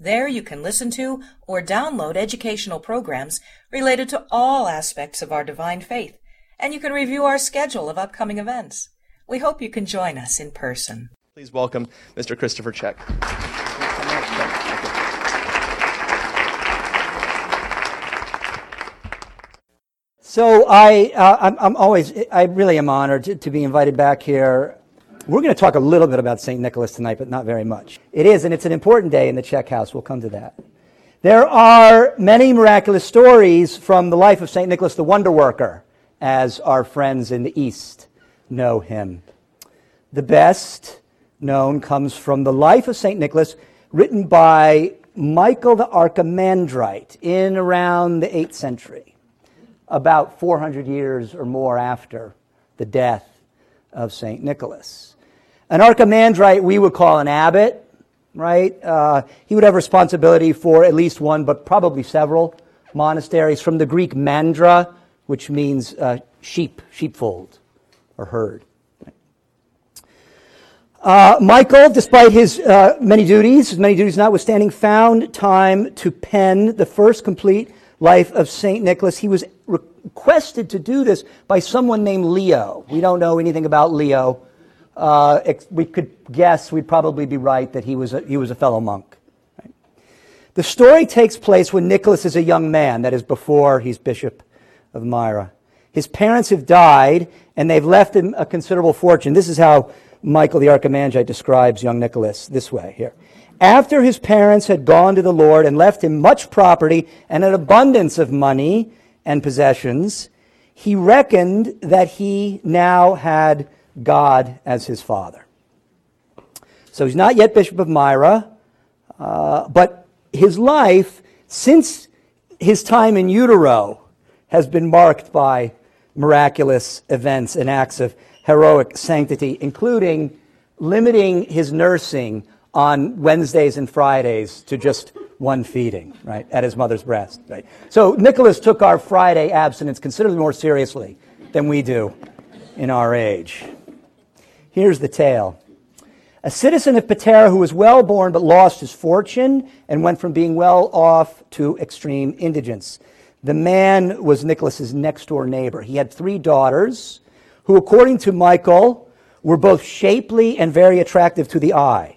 There you can listen to or download educational programs related to all aspects of our divine faith, and you can review our schedule of upcoming events. We hope you can join us in person. Please welcome Mr. Christopher Check. So I, uh, I'm, I'm, always, I really am honored to, to be invited back here we're going to talk a little bit about St. Nicholas tonight, but not very much. It is, and it's an important day in the Check House. We'll come to that. There are many miraculous stories from the life of St. Nicholas the Wonder Worker, as our friends in the East know him. The best known comes from the life of St. Nicholas, written by Michael the Archimandrite in around the 8th century, about 400 years or more after the death of St. Nicholas. An archimandrite we would call an abbot, right? Uh, he would have responsibility for at least one, but probably several monasteries from the Greek mandra, which means uh, sheep, sheepfold, or herd. Uh, Michael, despite his uh, many duties, his many duties notwithstanding, found time to pen the first complete life of St. Nicholas. He was requested to do this by someone named Leo. We don't know anything about Leo uh, we could guess we'd probably be right that he was a, he was a fellow monk. The story takes place when Nicholas is a young man, that is before he's Bishop of Myra. His parents have died, and they've left him a considerable fortune. This is how Michael the Archimandrite describes young Nicholas this way here. After his parents had gone to the Lord and left him much property and an abundance of money and possessions, he reckoned that he now had God as his father. So he's not yet Bishop of Myra, uh, but his life, since his time in utero, has been marked by miraculous events and acts of heroic sanctity, including limiting his nursing on Wednesdays and Fridays to just one feeding, right, at his mother's breast. Right? So Nicholas took our Friday abstinence considerably more seriously than we do in our age. Here's the tale. A citizen of Patara who was well born but lost his fortune and went from being well off to extreme indigence. The man was Nicholas's next door neighbor. He had three daughters who, according to Michael, were both shapely and very attractive to the eye.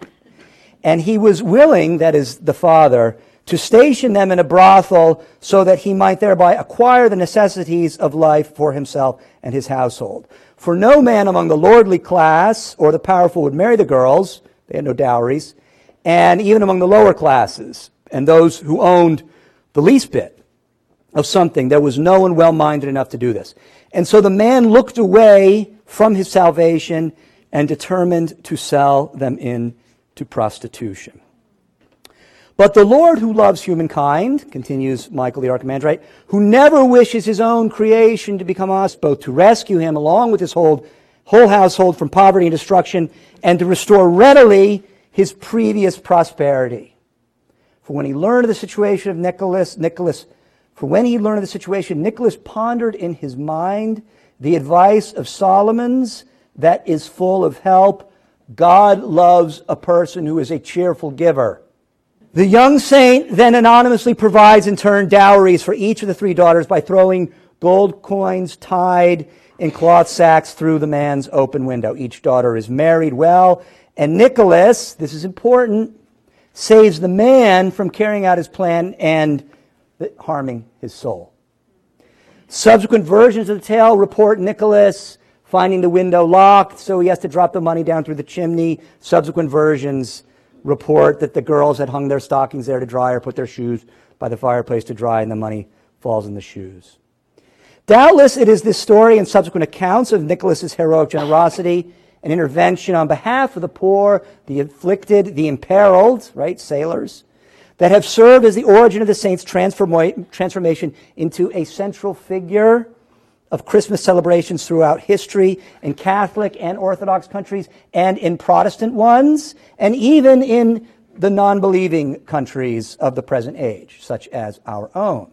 And he was willing, that is the father, to station them in a brothel so that he might thereby acquire the necessities of life for himself and his household. For no man among the lordly class or the powerful would marry the girls, they had no dowries, and even among the lower classes and those who owned the least bit of something, there was no one well minded enough to do this. And so the man looked away from his salvation and determined to sell them into prostitution. But the Lord who loves humankind, continues Michael the Archimandrite, who never wishes his own creation to become us, both to rescue him along with his whole, whole household from poverty and destruction, and to restore readily his previous prosperity. For when he learned of the situation of Nicholas, Nicholas, for when he learned of the situation, Nicholas pondered in his mind the advice of Solomon's that is full of help. God loves a person who is a cheerful giver. The young saint then anonymously provides in turn dowries for each of the three daughters by throwing gold coins tied in cloth sacks through the man's open window. Each daughter is married well, and Nicholas, this is important, saves the man from carrying out his plan and harming his soul. Subsequent versions of the tale report Nicholas finding the window locked, so he has to drop the money down through the chimney. Subsequent versions report that the girls had hung their stockings there to dry or put their shoes by the fireplace to dry, and the money falls in the shoes. Doubtless, it is this story and subsequent accounts of Nicholas's heroic generosity and intervention on behalf of the poor, the afflicted, the imperiled, right, sailors, that have served as the origin of the saint's transformation into a central figure of Christmas celebrations throughout history in Catholic and Orthodox countries and in Protestant ones, and even in the non believing countries of the present age, such as our own.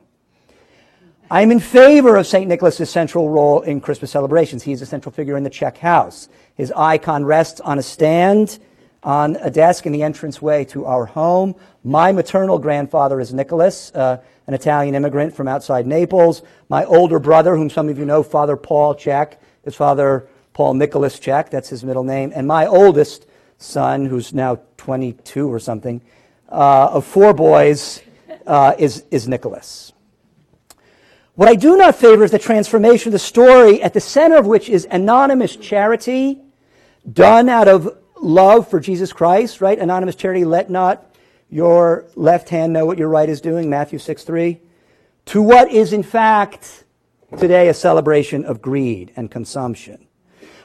I'm in favor of St. Nicholas' central role in Christmas celebrations. He is a central figure in the Check house. His icon rests on a stand on a desk in the entranceway to our home. My maternal grandfather is Nicholas, uh, an Italian immigrant from outside Naples. My older brother, whom some of you know, Father Paul Check, is Father Paul Nicholas Check, that's his middle name. And my oldest son, who's now 22 or something, uh, of four boys, uh, is, is Nicholas. What I do not favor is the transformation of the story, at the center of which is anonymous charity done out of love for Jesus Christ, right? Anonymous charity, let not your left hand know what your right is doing, Matthew 6 3. To what is in fact today a celebration of greed and consumption.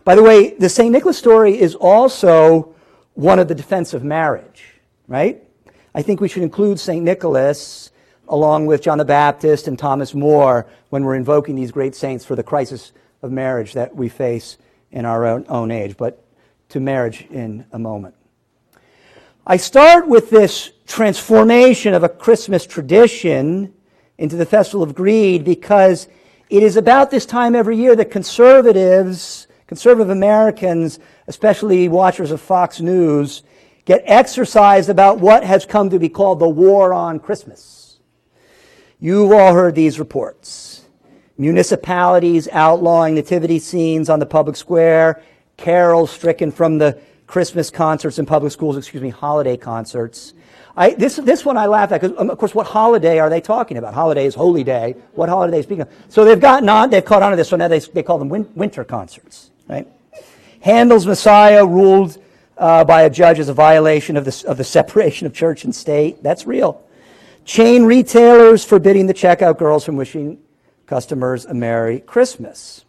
By the way, the St. Nicholas story is also one of the defense of marriage, right? I think we should include St. Nicholas along with John the Baptist and Thomas More when we're invoking these great saints for the crisis of marriage that we face in our own, own age. But to marriage in a moment. I start with this transformation of a Christmas tradition into the Festival of Greed because it is about this time every year that conservatives, conservative Americans, especially watchers of Fox News, get exercised about what has come to be called the war on Christmas. You've all heard these reports. Municipalities outlawing nativity scenes on the public square carols stricken from the Christmas concerts in public schools, excuse me, holiday concerts. I, this, this one I laugh at because, um, of course, what holiday are they talking about? Holiday is Holy Day. What holiday they speaking of? So they've gotten on, they've caught on to this, so now they, they call them win, winter concerts, right? Handel's Messiah ruled uh, by a judge as a violation of the, of the separation of church and state. That's real. Chain retailers forbidding the checkout girls from wishing customers a Merry Christmas.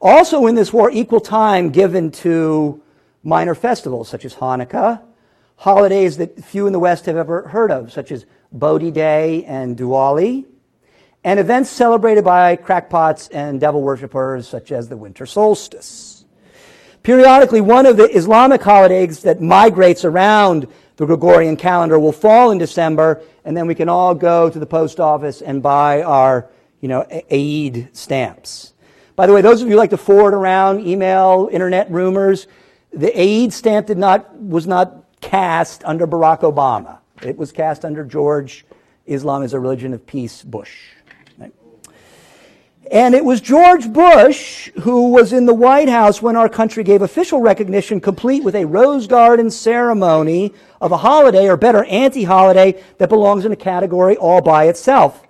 Also in this war, equal time given to minor festivals such as Hanukkah, holidays that few in the West have ever heard of, such as Bodhi Day and Diwali, and events celebrated by crackpots and devil worshippers such as the winter solstice. Periodically, one of the Islamic holidays that migrates around the Gregorian calendar will fall in December, and then we can all go to the post office and buy our, you know, Eid stamps. By the way, those of you who like to forward around email, internet rumors, the Eid stamp did not, was not cast under Barack Obama. It was cast under George, Islam is a religion of peace, Bush. And it was George Bush who was in the White House when our country gave official recognition, complete with a rose garden ceremony of a holiday, or better, anti holiday, that belongs in a category all by itself.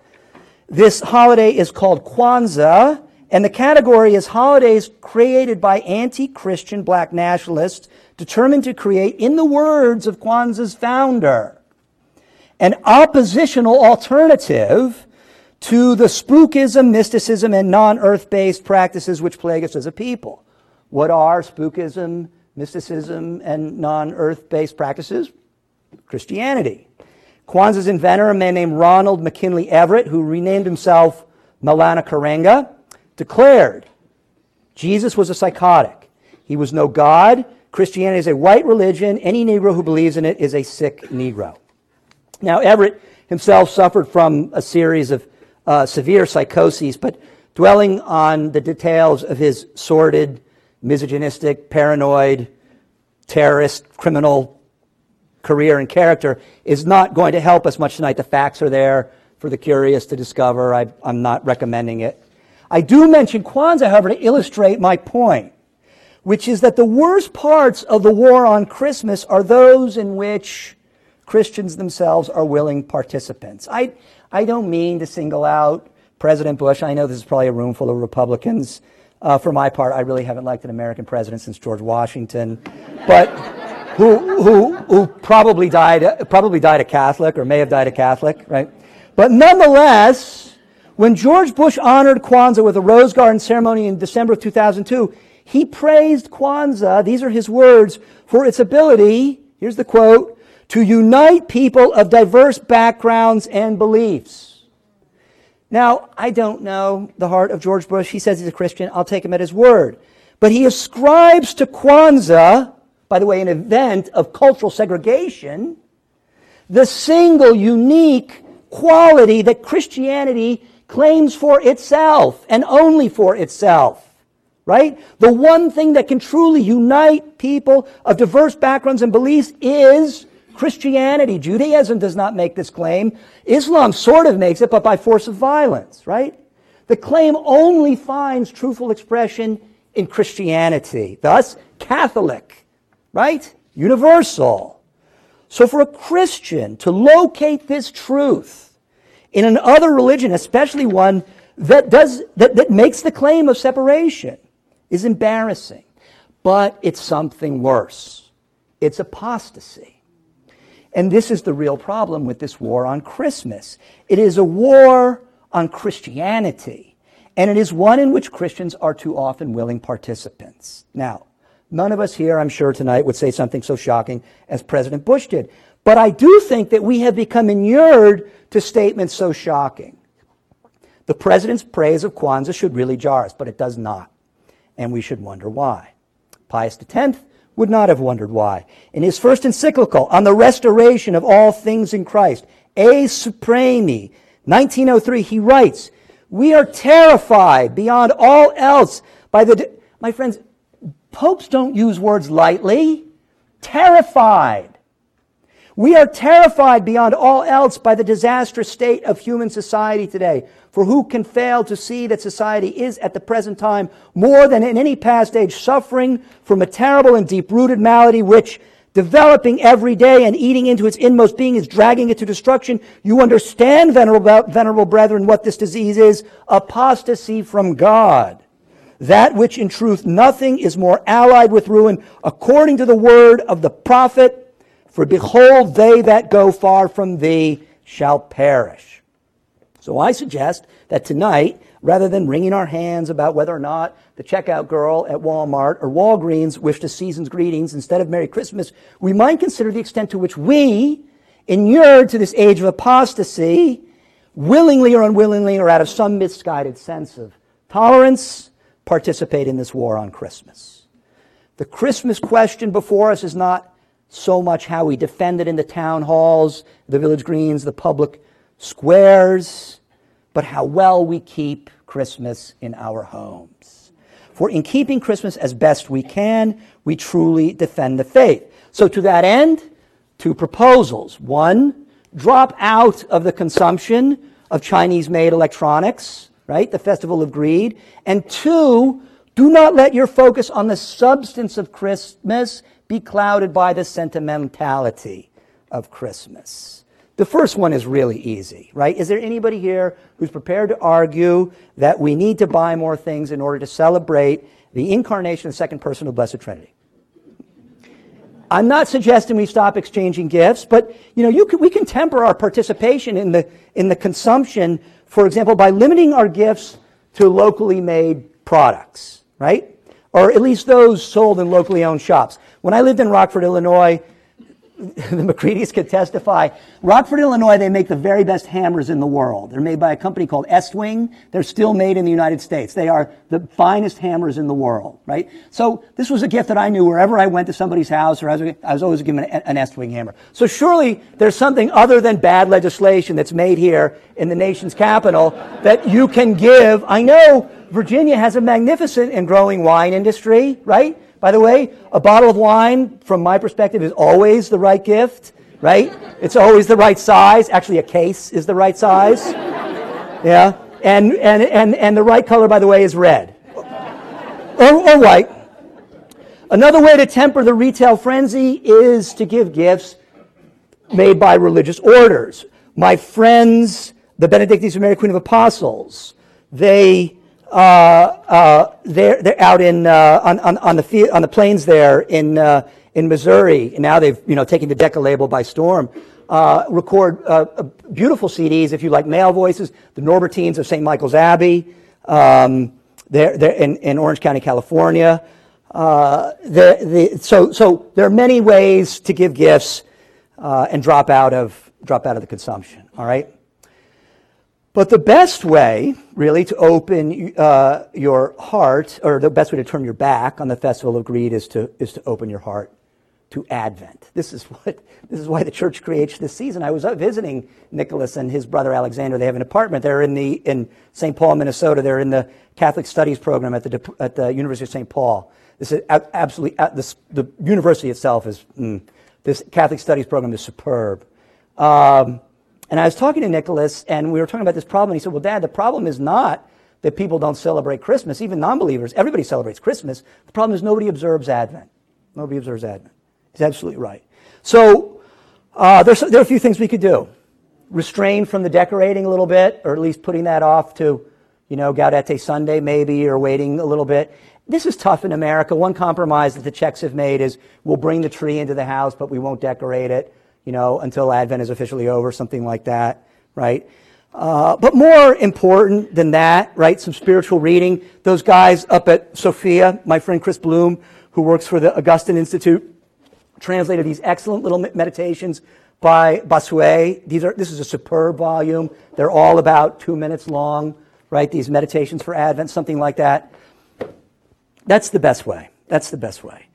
This holiday is called Kwanzaa, and the category is holidays created by anti Christian black nationalists determined to create, in the words of Kwanzaa's founder, an oppositional alternative to the spookism, mysticism, and non earth based practices which plague us as a people. What are spookism, mysticism, and non earth based practices? Christianity. Kwanzaa's inventor, a man named Ronald McKinley Everett, who renamed himself Maulana Karenga, declared Jesus was a psychotic. He was no God. Christianity is a white religion. Any Negro who believes in it is a sick Negro. Now, Everett himself suffered from a series of uh, severe psychoses, but dwelling on the details of his sordid, misogynistic, paranoid, terrorist, criminal career and character is not going to help us much tonight. The facts are there for the curious to discover. I, am not recommending it. I do mention Kwanzaa, however, to illustrate my point, which is that the worst parts of the war on Christmas are those in which Christians themselves are willing participants. I, I don't mean to single out President Bush. I know this is probably a room full of Republicans. Uh, for my part, I really haven't liked an American president since George Washington, but who, who, who probably died, probably died a Catholic or may have died a Catholic, right? But nonetheless, when George Bush honored Kwanzaa with a Rose Garden ceremony in December of 2002, he praised Kwanzaa, these are his words, for its ability, here's the quote, to unite people of diverse backgrounds and beliefs. Now, I don't know the heart of George Bush. He says he's a Christian. I'll take him at his word. But he ascribes to Kwanzaa, by the way, an event of cultural segregation, the single unique quality that Christianity claims for itself and only for itself. Right? The one thing that can truly unite people of diverse backgrounds and beliefs is Christianity. Judaism does not make this claim. Islam sort of makes it, but by force of violence, right? The claim only finds truthful expression in Christianity. Thus, Catholic, right? Universal. So for a Christian to locate this truth in another religion, especially one that does, that, that makes the claim of separation, is embarrassing. But it's something worse. It's apostasy. And this is the real problem with this war on Christmas. It is a war on Christianity, and it is one in which Christians are too often willing participants. Now, none of us here, I'm sure, tonight would say something so shocking as President Bush did. But I do think that we have become inured to statements so shocking. The president's praise of Kwanzaa should really jar us, but it does not and we should wonder why. Pius X would not have wondered why. In his first encyclical on the restoration of all things in Christ, A Supremi, 1903, he writes, We are terrified beyond all else by the. De- My friends, popes don't use words lightly. Terrified. We are terrified beyond all else by the disastrous state of human society today. For who can fail to see that society is at the present time more than in any past age suffering from a terrible and deep rooted malady which, developing every day and eating into its inmost being, is dragging it to destruction? You understand, venerable, venerable brethren, what this disease is apostasy from God. That which in truth nothing is more allied with ruin, according to the word of the prophet for behold, they that go far from thee shall perish. So I suggest that tonight, rather than wringing our hands about whether or not the checkout girl at Walmart or Walgreens wished a season's greetings instead of Merry Christmas, we might consider the extent to which we, inured to this age of apostasy, willingly or unwillingly or out of some misguided sense of tolerance, participate in this war on Christmas. The Christmas question before us is not so much how we defend it in the town halls, the village greens, the public squares, but how well we keep Christmas in our homes. For in keeping Christmas as best we can, we truly defend the faith. So, to that end, two proposals. One, drop out of the consumption of Chinese made electronics, right? The Festival of Greed. And two, do not let your focus on the substance of Christmas be clouded by the sentimentality of Christmas. The first one is really easy, right? Is there anybody here who's prepared to argue that we need to buy more things in order to celebrate the incarnation of the second person of the Blessed Trinity? I'm not suggesting we stop exchanging gifts, but you know, you can, we can temper our participation in the, in the consumption, for example, by limiting our gifts to locally made products, right? Or at least those sold in locally owned shops. When I lived in Rockford, Illinois, the McCready's could testify. Rockford, Illinois, they make the very best hammers in the world. They're made by a company called Estwing. They're still made in the United States. They are the finest hammers in the world, right? So this was a gift that I knew wherever I went to somebody's house, or I was, I was always given an Estwing hammer. So surely there's something other than bad legislation that's made here in the nation's capital that you can give. I know Virginia has a magnificent and growing wine industry, right? By the way, a bottle of wine, from my perspective, is always the right gift, right? It's always the right size. Actually, a case is the right size. Yeah. And, and, and, and the right color, by the way, is red or, or white. Another way to temper the retail frenzy is to give gifts made by religious orders. My friends, the Benedictines of Mary, Queen of Apostles, they they're, they're out in, uh, on, on, on, the field, on the plains there in, in Missouri. And now they've, you know, taken the Decca label by storm. record beautiful CDs if you like male voices. The Norbertines of St. Michael's Abbey. Um, they're, they're in, in Orange County, California. Uh, so, so there are many ways to give gifts uh, and drop out of drop out of the consumption. All right. But the best way, really, to open uh, your heart, or the best way to turn your back on the festival of greed, is to is to open your heart to Advent. This is what this is why the church creates this season. I was visiting Nicholas and his brother Alexander. They have an apartment. They're in the in St. Paul, Minnesota. They're in the Catholic Studies program at the at the University of St. Paul. This is absolutely this, the university itself is mm, this Catholic Studies program is superb. Um, and I was talking to Nicholas, and we were talking about this problem. And he said, Well, Dad, the problem is not that people don't celebrate Christmas, even non believers. Everybody celebrates Christmas. The problem is nobody observes Advent. Nobody observes Advent. He's absolutely right. So uh, there's, there are a few things we could do. Restrain from the decorating a little bit, or at least putting that off to, you know, Gaudete Sunday maybe, or waiting a little bit. This is tough in America. One compromise that the Checks have made is we'll bring the tree into the house, but we won't decorate it you know, until Advent is officially over, something like that, right? Uh, but more important than that, right, some spiritual reading. Those guys up at Sophia, my friend Chris Blum, who works for the Augustine Institute, translated these excellent little meditations by Bossuet. These are, this is a superb volume. They're all about two minutes long, right? These meditations for Advent, something like that. That's the best way. That's the best way.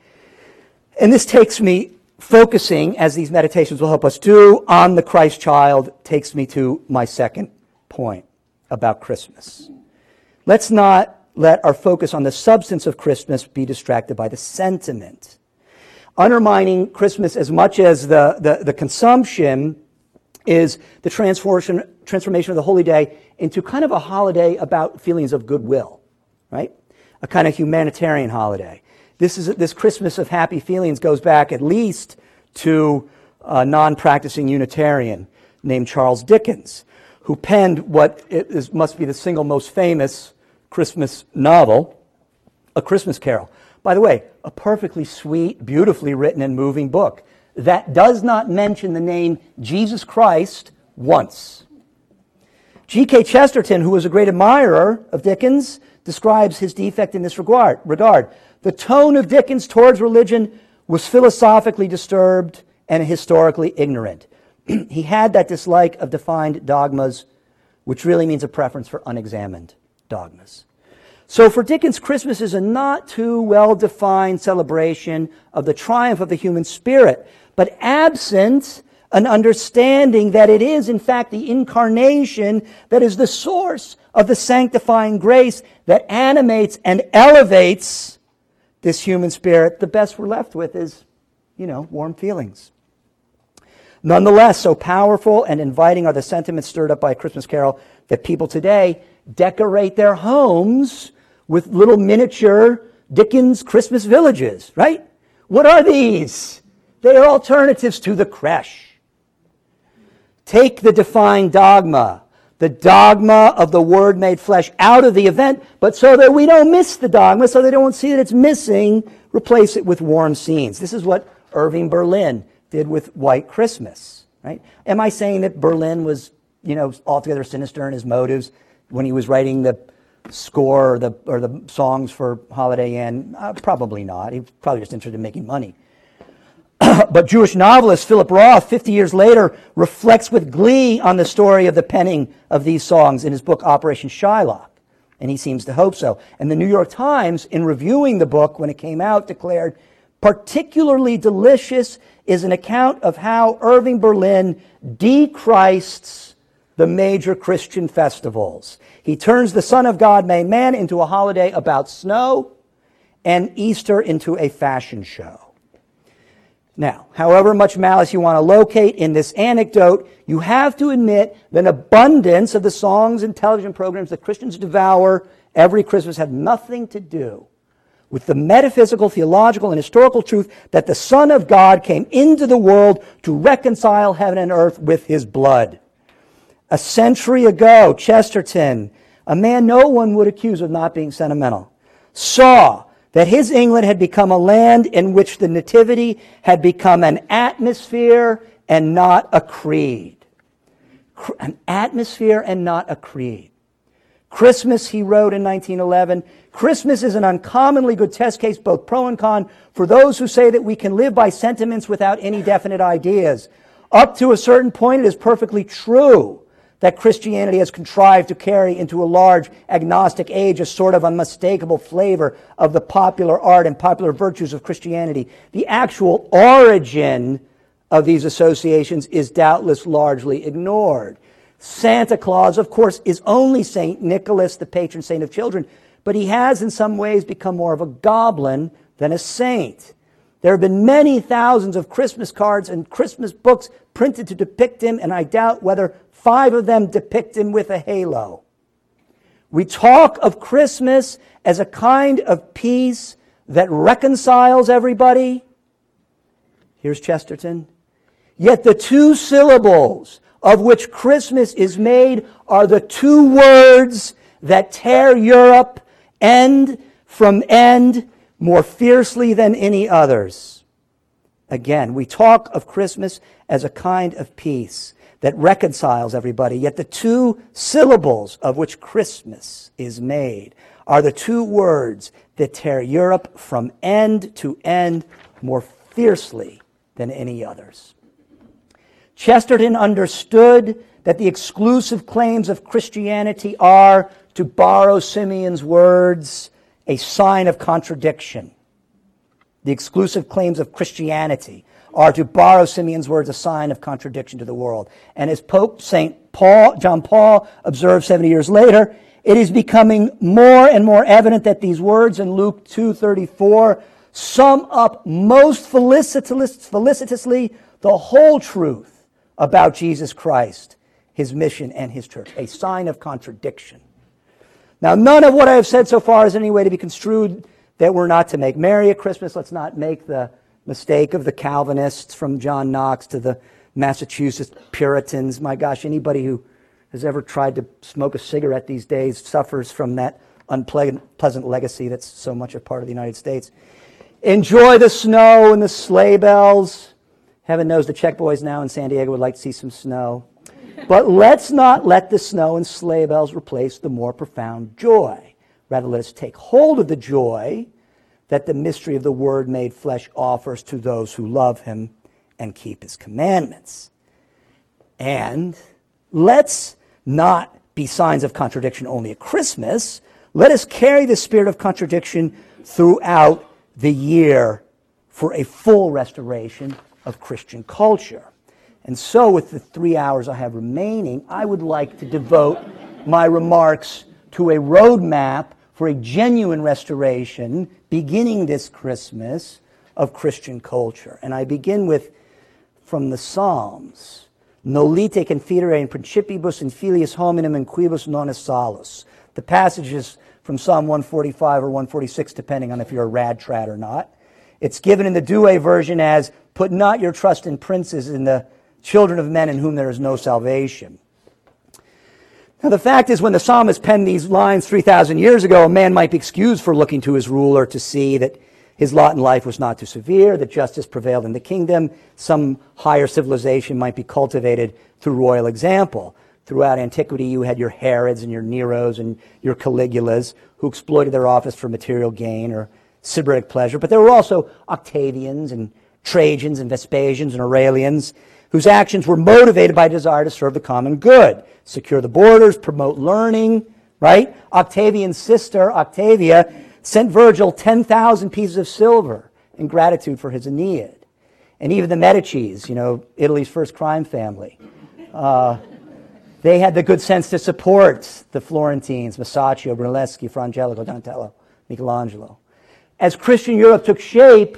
And this takes me focusing, as these meditations will help us do, on the Christ child takes me to my second point about Christmas. Let's not let our focus on the substance of Christmas be distracted by the sentiment. Undermining Christmas as much as the, the, the consumption is the transformation, transformation of the holy day into kind of a holiday about feelings of goodwill, right? A kind of humanitarian holiday. This, is, this Christmas of happy feelings goes back at least to a non practicing Unitarian named Charles Dickens, who penned what is, must be the single most famous Christmas novel, A Christmas Carol. By the way, a perfectly sweet, beautifully written, and moving book that does not mention the name Jesus Christ once. G.K. Chesterton, who was a great admirer of Dickens, describes his defect in this regard. regard. The tone of Dickens towards religion was philosophically disturbed and historically ignorant. he had that dislike of defined dogmas, which really means a preference for unexamined dogmas. So for Dickens, Christmas is a not too well defined celebration of the triumph of the human spirit, but absent an understanding that it is, in fact, the incarnation that is the source of the sanctifying grace that animates and elevates this human spirit, the best we're left with is, you know, warm feelings. Nonetheless, so powerful and inviting are the sentiments stirred up by Christmas carol that people today decorate their homes with little miniature Dickens Christmas villages, right? What are these? They are alternatives to the creche. Take the defined dogma the dogma of the Word made flesh out of the event, but so that we don't miss the dogma, so they don't see that it's missing, replace it with warm scenes. This is what Irving Berlin did with White Christmas, right? Am I saying that Berlin was, you know, altogether sinister in his motives when he was writing the score or the, or the songs for Holiday Inn? Uh, probably not. He was probably just interested in making money. but Jewish novelist Philip Roth, 50 years later, reflects with glee on the story of the penning of these songs in his book Operation Shylock. And he seems to hope so. And the New York Times, in reviewing the book when it came out, declared, particularly delicious is an account of how Irving Berlin dechrists the major Christian festivals. He turns the Son of God made man into a holiday about snow and Easter into a fashion show. Now, however much malice you want to locate in this anecdote, you have to admit that an abundance of the songs and television programs that Christians devour every Christmas have nothing to do with the metaphysical, theological, and historical truth that the Son of God came into the world to reconcile heaven and earth with his blood. A century ago, Chesterton, a man no one would accuse of not being sentimental, saw that his England had become a land in which the nativity had become an atmosphere and not a creed. An atmosphere and not a creed. Christmas, he wrote in 1911, Christmas is an uncommonly good test case, both pro and con, for those who say that we can live by sentiments without any definite ideas. Up to a certain point, it is perfectly true that Christianity has contrived to carry into a large agnostic age a sort of unmistakable flavor of the popular art and popular virtues of Christianity. The actual origin of these associations is doubtless largely ignored. Santa Claus, of course, is only St. Nicholas, the patron saint of children, but he has in some ways become more of a goblin than a saint. There have been many thousands of Christmas cards and Christmas books printed to depict him, and I doubt whether five of them depict him with a halo. We talk of Christmas as a kind of peace that reconciles everybody. Here's Chesterton. Yet the two syllables of which Christmas is made are the two words that tear Europe end from end more fiercely than any others. Again, we talk of Christmas as a kind of peace that reconciles everybody, yet the two syllables of which Christmas is made are the two words that tear Europe from end to end more fiercely than any others. Chesterton understood that the exclusive claims of Christianity are, to borrow Simeon's words, a sign of contradiction. The exclusive claims of Christianity are, to borrow Simeon's words, a sign of contradiction to the world. And as Pope St. Paul, John Paul observed 70 years later, it is becoming more and more evident that these words in Luke 2.34 sum up most felicitously the whole truth about Jesus Christ, his mission, and his church. A sign of contradiction. Now, none of what I have said so far is in any way to be construed that we're not to make merry at Christmas. Let's not make the mistake of the Calvinists from John Knox to the Massachusetts Puritans. My gosh, anybody who has ever tried to smoke a cigarette these days suffers from that unpleasant legacy that's so much a part of the United States. Enjoy the snow and the sleigh bells. Heaven knows the Check boys now in San Diego would like to see some snow. But let's not let the snow and sleigh bells replace the more profound joy. Rather, let us take hold of the joy that the mystery of the Word made flesh offers to those who love Him and keep His commandments. And let's not be signs of contradiction only at Christmas. Let us carry the spirit of contradiction throughout the year for a full restoration of Christian culture. And so, with the three hours I have remaining, I would like to devote my remarks to a roadmap for a genuine restoration beginning this Christmas of Christian culture. And I begin with from the Psalms. Nolite confidere in principibus in filius hominum in quibus non est salus. The passage is from Psalm 145 or 146, depending on if you're a rad trad or not. It's given in the Douay version as, Put not your trust in princes, in the children of men in whom there is no salvation. Now, the fact is, when the psalmist penned these lines 3,000 years ago, a man might be excused for looking to his ruler to see that his lot in life was not too severe, that justice prevailed in the kingdom, some higher civilization might be cultivated through royal example. Throughout antiquity, you had your Herods and your Neros and your Caligulas who exploited their office for material gain or sybaritic pleasure, but there were also Octavians and Trajans and Vespasians and Aurelians whose actions were motivated by a desire to serve the common good, secure the borders, promote learning, right? Octavian's sister, Octavia, sent Virgil 10,000 pieces of silver in gratitude for his Aeneid. And even the Medicis, you know, Italy's first crime family, uh, they had the good sense to support the Florentines, Masaccio, Brunelleschi, Fra Angelico, Donatello, Michelangelo. As Christian Europe took shape,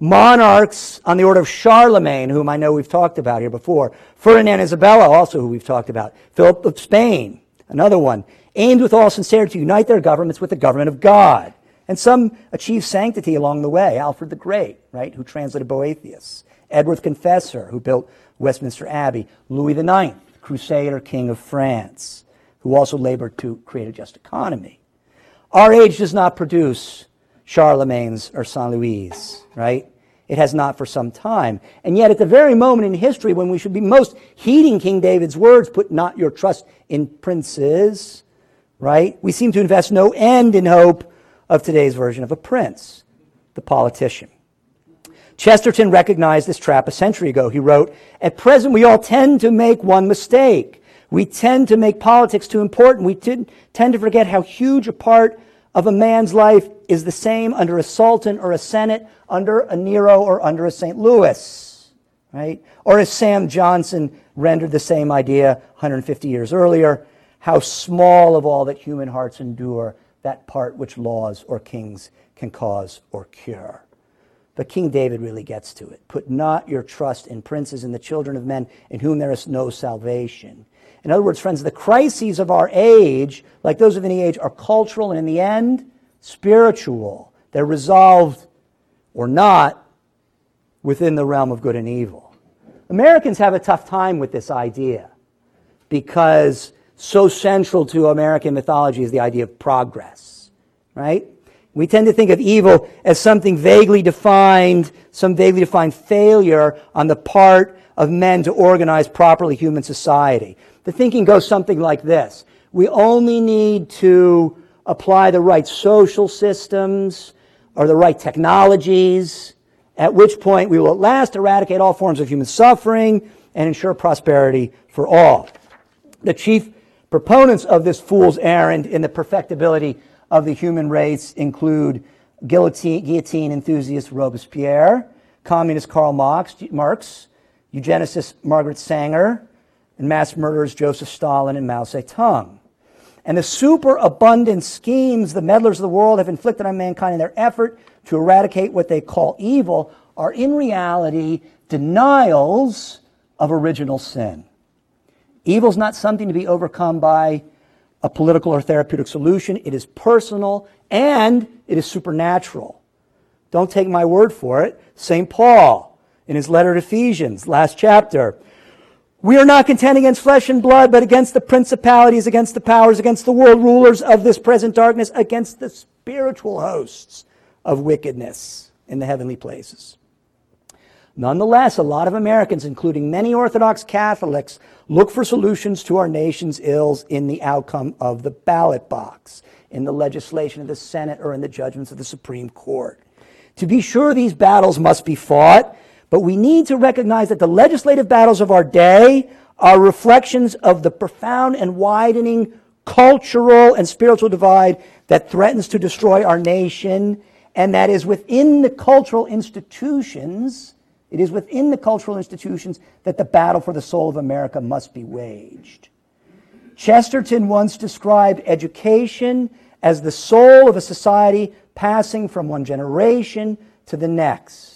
monarchs on the order of Charlemagne, whom I know we've talked about here before, Ferdinand Isabella, also who we've talked about, Philip of Spain, another one, aimed with all sincerity to unite their governments with the government of God. And some achieved sanctity along the way. Alfred the Great, right, who translated Boethius. Edward the Confessor, who built Westminster Abbey. Louis IX, Crusader King of France, who also labored to create a just economy. Our age does not produce Charlemagne's or Saint Louis, right? It has not for some time. And yet, at the very moment in history when we should be most heeding King David's words, put not your trust in princes, right? We seem to invest no end in hope of today's version of a prince, the politician. Chesterton recognized this trap a century ago. He wrote, At present, we all tend to make one mistake. We tend to make politics too important. We tend to forget how huge a part of a man's life is the same under a sultan or a senate, under a Nero or under a St. Louis, right? Or as Sam Johnson rendered the same idea 150 years earlier, how small of all that human hearts endure, that part which laws or kings can cause or cure. But King David really gets to it. Put not your trust in princes and the children of men in whom there is no salvation. In other words, friends, the crises of our age, like those of any age, are cultural and in the end, spiritual. They're resolved or not within the realm of good and evil. Americans have a tough time with this idea because so central to American mythology is the idea of progress, right? We tend to think of evil as something vaguely defined, some vaguely defined failure on the part of men to organize properly human society. The thinking goes something like this. We only need to apply the right social systems or the right technologies, at which point we will at last eradicate all forms of human suffering and ensure prosperity for all. The chief proponents of this fool's errand in the perfectibility of the human race include guillotine, guillotine enthusiast Robespierre, communist Karl Marx, Marx, eugenicist Margaret Sanger, and mass murderers Joseph Stalin and Mao Zedong. And the superabundant schemes the meddlers of the world have inflicted on mankind in their effort to eradicate what they call evil are in reality denials of original sin. Evil is not something to be overcome by a political or therapeutic solution. It is personal and it is supernatural. Don't take my word for it. St. Paul, in his letter to Ephesians, last chapter, we are not contending against flesh and blood, but against the principalities, against the powers, against the world rulers of this present darkness, against the spiritual hosts of wickedness in the heavenly places. Nonetheless, a lot of Americans, including many Orthodox Catholics, look for solutions to our nation's ills in the outcome of the ballot box, in the legislation of the Senate, or in the judgments of the Supreme Court. To be sure, these battles must be fought, but we need to recognize that the legislative battles of our day are reflections of the profound and widening cultural and spiritual divide that threatens to destroy our nation, and that is within the cultural institutions. It is within the cultural institutions that the battle for the soul of America must be waged. Chesterton once described education as the soul of a society passing from one generation to the next.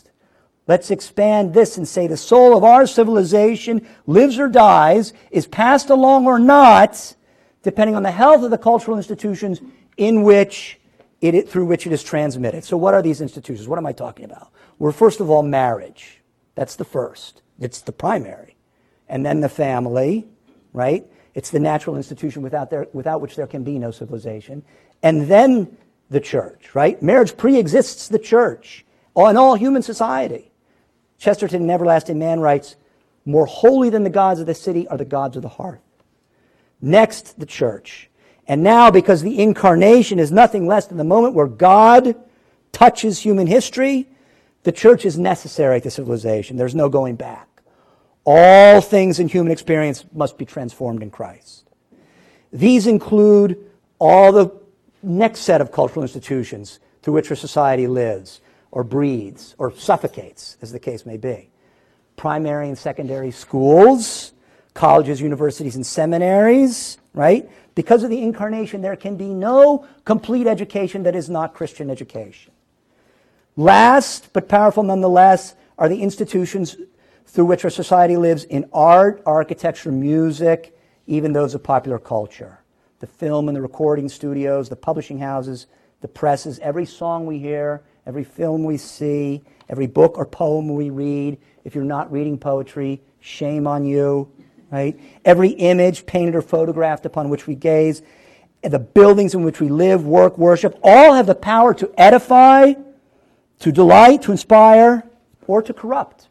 Let's expand this and say the soul of our civilization lives or dies, is passed along or not, depending on the health of the cultural institutions in which it, through which it is transmitted. So what are these institutions? What am I talking about? Well, first of all, marriage. That's the first. It's the primary. And then the family, right? It's the natural institution without, there, without which there can be no civilization. And then the church, right? Marriage pre-exists the church in all human society. Chesterton in Everlasting Man writes, More holy than the gods of the city are the gods of the hearth. Next, the church. And now, because the incarnation is nothing less than the moment where God touches human history, the church is necessary to civilization. There's no going back. All things in human experience must be transformed in Christ. These include all the next set of cultural institutions through which our society lives or breathes or suffocates, as the case may be. Primary and secondary schools, colleges, universities, and seminaries, right? Because of the incarnation, there can be no complete education that is not Christian education. Last, but powerful nonetheless, are the institutions through which our society lives in art, architecture, music, even those of popular culture. The film and the recording studios, the publishing houses, the presses, every song we hear, every film we see, every book or poem we read. If you're not reading poetry, shame on you, right? Every image painted or photographed upon which we gaze, the buildings in which we live, work, worship, all have the power to edify, to delight, to inspire, or to corrupt.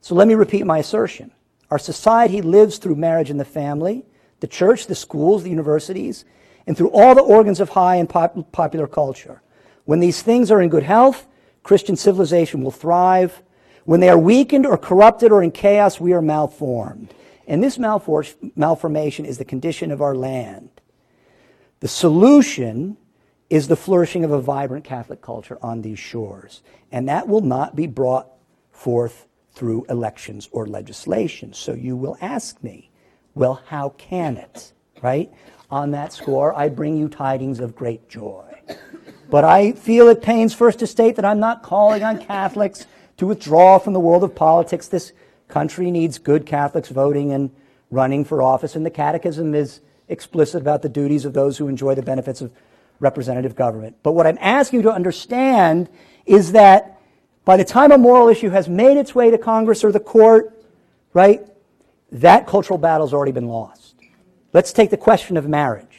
So let me repeat my assertion. Our society lives through marriage and the family, the church, the schools, the universities, and through all the organs of high and pop- popular culture. When these things are in good health, Christian civilization will thrive. When they are weakened or corrupted or in chaos, we are malformed. And this malformation is the condition of our land. The solution is the flourishing of a vibrant Catholic culture on these shores. And that will not be brought forth through elections or legislation. So you will ask me, well, how can it? Right? On that score, I bring you tidings of great joy. But I feel it pains first to state that I'm not calling on Catholics to withdraw from the world of politics. This country needs good Catholics voting and running for office, and the Catechism is explicit about the duties of those who enjoy the benefits of representative government. But what I'm asking you to understand is that by the time a moral issue has made its way to Congress or the court, right, that cultural battle's already been lost. Let's take the question of marriage.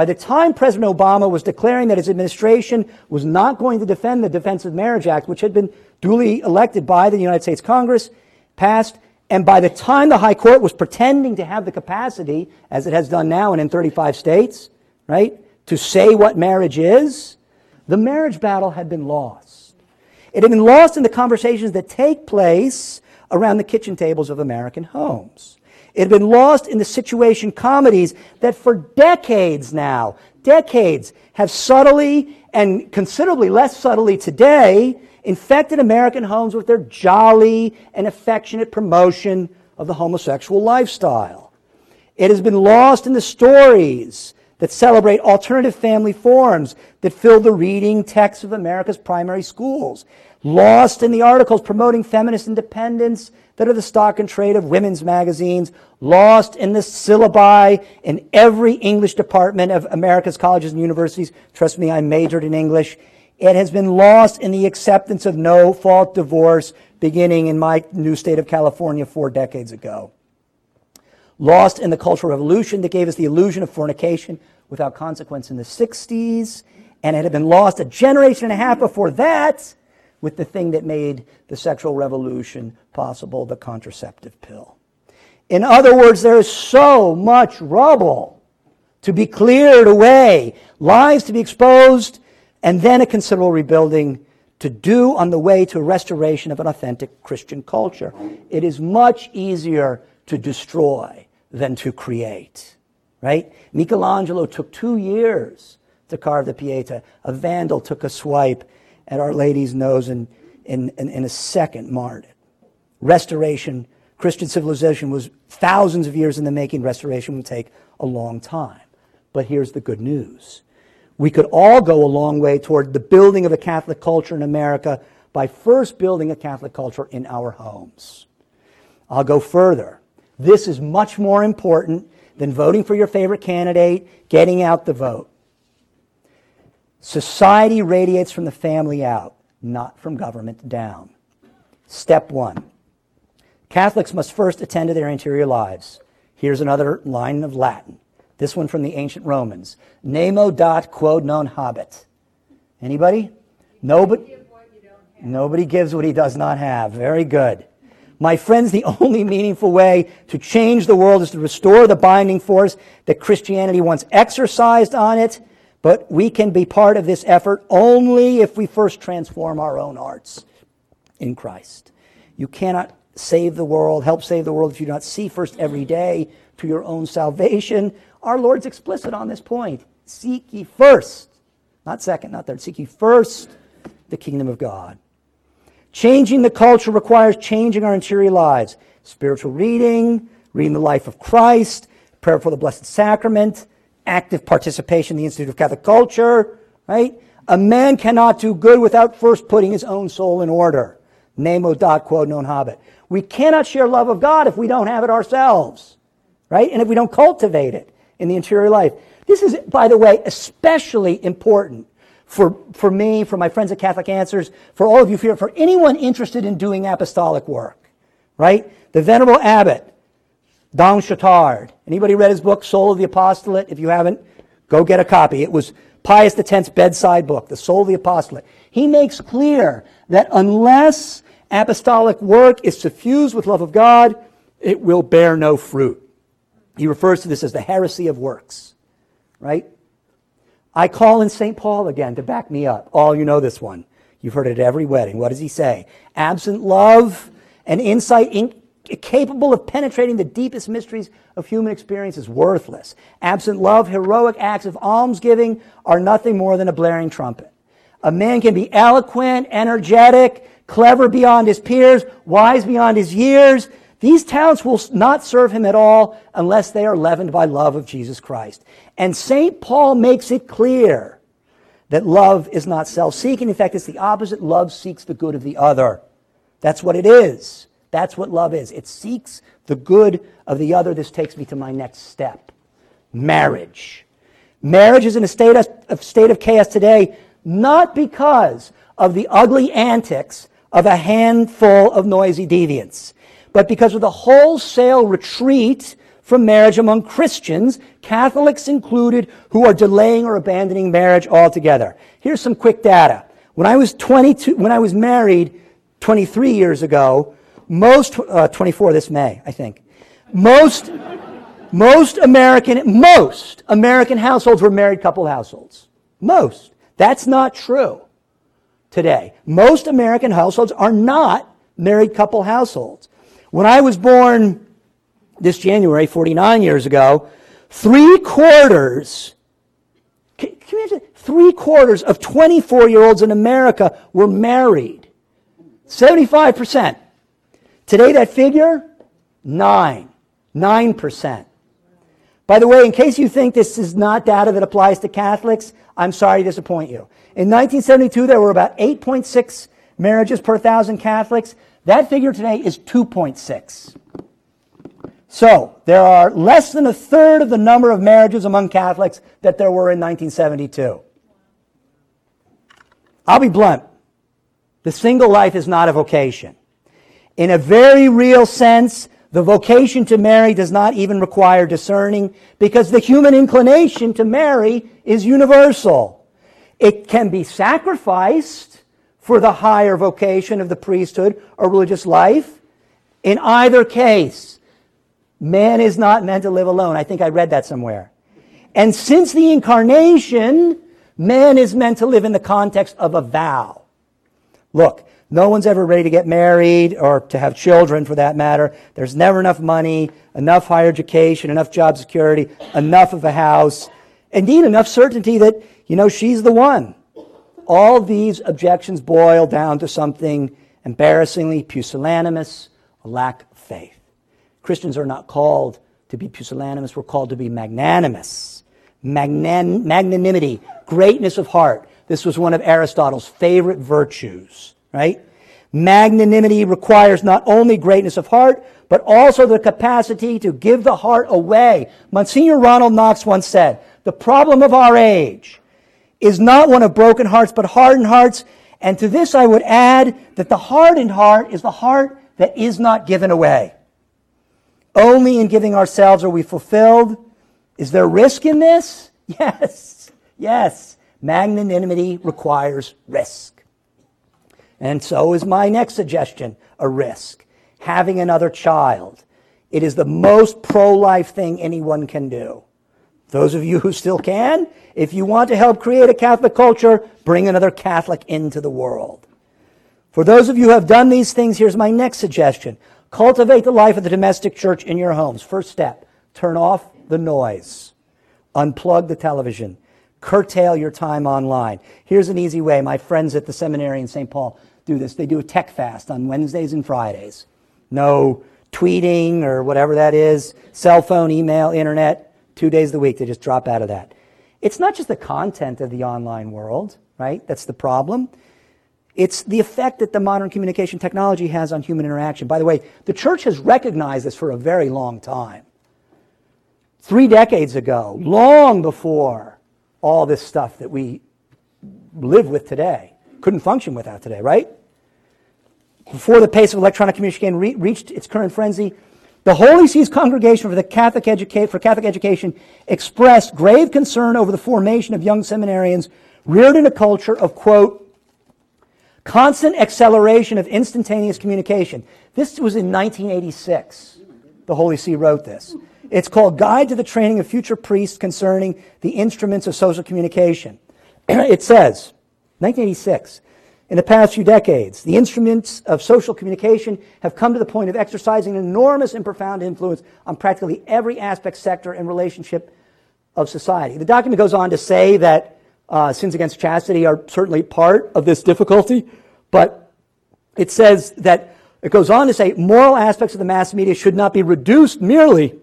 By the time President Obama was declaring that his administration was not going to defend the Defense of Marriage Act, which had been duly elected by the United States Congress, passed, and by the time the High Court was pretending to have the capacity, as it has done now and in 35 states, right, to say what marriage is, the marriage battle had been lost. It had been lost in the conversations that take place around the kitchen tables of American homes. It had been lost in the situation comedies that for decades now, decades, have subtly and considerably less subtly today infected American homes with their jolly and affectionate promotion of the homosexual lifestyle. It has been lost in the stories that celebrate alternative family forms that fill the reading texts of America's primary schools. Lost in the articles promoting feminist independence that are the stock and trade of women's magazines. Lost in the syllabi in every English department of America's colleges and universities. Trust me, I majored in English. It has been lost in the acceptance of no fault divorce beginning in my new state of California four decades ago. Lost in the Cultural Revolution that gave us the illusion of fornication without consequence in the 60s. And it had been lost a generation and a half before that with the thing that made the sexual revolution possible the contraceptive pill. In other words, there is so much rubble to be cleared away, lies to be exposed and then a considerable rebuilding to do on the way to a restoration of an authentic Christian culture. It is much easier to destroy than to create, right? Michelangelo took two years to carve the Pieta. A vandal took a swipe at Our Lady's nose in, in, in a second marred it. Restoration, Christian civilization was thousands of years in the making. Restoration would take a long time. But here's the good news we could all go a long way toward the building of a Catholic culture in America by first building a Catholic culture in our homes. I'll go further. This is much more important than voting for your favorite candidate, getting out the vote. Society radiates from the family out, not from government down. Step one Catholics must first attend to their interior lives. Here's another line of Latin this one from the ancient Romans. Nemo dat quod non habet. Anybody? Nobody, nobody gives what he does not have. Very good. My friends, the only meaningful way to change the world is to restore the binding force that Christianity once exercised on it, but we can be part of this effort only if we first transform our own hearts in Christ. You cannot save the world, help save the world, if you do not see first every day to your own salvation our Lord's explicit on this point. Seek ye first, not second, not third, seek ye first the kingdom of God. Changing the culture requires changing our interior lives. Spiritual reading, reading the life of Christ, prayer for the Blessed Sacrament, active participation in the Institute of Catholic Culture, right? A man cannot do good without first putting his own soul in order. Nemo dat quod non habet. We cannot share love of God if we don't have it ourselves, right? And if we don't cultivate it in the interior life. This is, by the way, especially important for, for me, for my friends at Catholic Answers, for all of you, here, for anyone interested in doing apostolic work, right? The Venerable Abbot, Dom Chautard. Anybody read his book, Soul of the Apostolate? If you haven't, go get a copy. It was Pius X's bedside book, The Soul of the Apostolate. He makes clear that unless apostolic work is suffused with love of God, it will bear no fruit. He refers to this as the heresy of works, right? I call in St. Paul again to back me up. All you know this one. You've heard it at every wedding. What does he say? Absent love and insight in, capable of penetrating the deepest mysteries of human experience is worthless. Absent love, heroic acts of almsgiving are nothing more than a blaring trumpet. A man can be eloquent, energetic, clever beyond his peers, wise beyond his years. These talents will not serve him at all unless they are leavened by love of Jesus Christ. And St. Paul makes it clear that love is not self seeking. In fact, it's the opposite. Love seeks the good of the other. That's what it is. That's what love is. It seeks the good of the other. This takes me to my next step marriage. Marriage is in a state of, a state of chaos today, not because of the ugly antics of a handful of noisy deviants, but because of the wholesale retreat from marriage among Christians, Catholics included, who are delaying or abandoning marriage altogether. Here's some quick data. When I was 22, when I was married 23 years ago, most, uh, 24 this May, I think, most, most American, most American households were married couple households. Most. That's not true today. Most American households are not married couple households. When I was born this January, 49 years ago, three quarters, can, you imagine? Three quarters of 24 year olds in America were married. 75%. Today, that figure, nine. 9%. By the way, in case you think this is not data that applies to Catholics, I'm sorry to disappoint you. In 1972, there were about 8.6 marriages per thousand Catholics. That figure today is 2.6. So, there are less than a third of the number of marriages among Catholics that there were in 1972. I'll be blunt. The single life is not a vocation. In a very real sense, the vocation to marry does not even require discerning because the human inclination to marry is universal. It can be sacrificed for the higher vocation of the priesthood or religious life. In either case, Man is not meant to live alone. I think I read that somewhere. And since the incarnation, man is meant to live in the context of a vow. Look, no one's ever ready to get married or to have children for that matter. There's never enough money, enough higher education, enough job security, enough of a house, indeed enough certainty that, you know, she's the one. All these objections boil down to something embarrassingly pusillanimous, a lack of faith. Christians are not called to be pusillanimous, we're called to be magnanimous. Magnan- magnanimity, greatness of heart. This was one of Aristotle's favorite virtues, right? Magnanimity requires not only greatness of heart, but also the capacity to give the heart away. Monsignor Ronald Knox once said, the problem of our age is not one of broken hearts, but hardened hearts. And to this I would add that the hardened heart is the heart that is not given away. Only in giving ourselves are we fulfilled. Is there risk in this? Yes. Yes. Magnanimity requires risk. And so is my next suggestion a risk. Having another child. It is the most pro life thing anyone can do. Those of you who still can, if you want to help create a Catholic culture, bring another Catholic into the world. For those of you who have done these things, here's my next suggestion. Cultivate the life of the domestic church in your homes. First step turn off the noise, unplug the television, curtail your time online. Here's an easy way. My friends at the seminary in St. Paul do this. They do a tech fast on Wednesdays and Fridays. No tweeting or whatever that is, cell phone, email, internet, two days a week. They just drop out of that. It's not just the content of the online world, right? That's the problem. It's the effect that the modern communication technology has on human interaction. By the way, the church has recognized this for a very long time. Three decades ago, long before all this stuff that we live with today, couldn't function without today, right? Before the pace of electronic communication re- reached its current frenzy, the Holy See's Congregation for the Catholic Educa- for Catholic Education expressed grave concern over the formation of young seminarians reared in a culture of quote Constant acceleration of instantaneous communication. This was in 1986. The Holy See wrote this. It's called Guide to the Training of Future Priests Concerning the Instruments of Social Communication. it says, 1986, in the past few decades. The instruments of social communication have come to the point of exercising an enormous and profound influence on practically every aspect, sector, and relationship of society. The document goes on to say that uh, sins against chastity are certainly part of this difficulty, but it says that it goes on to say moral aspects of the mass media should not be reduced merely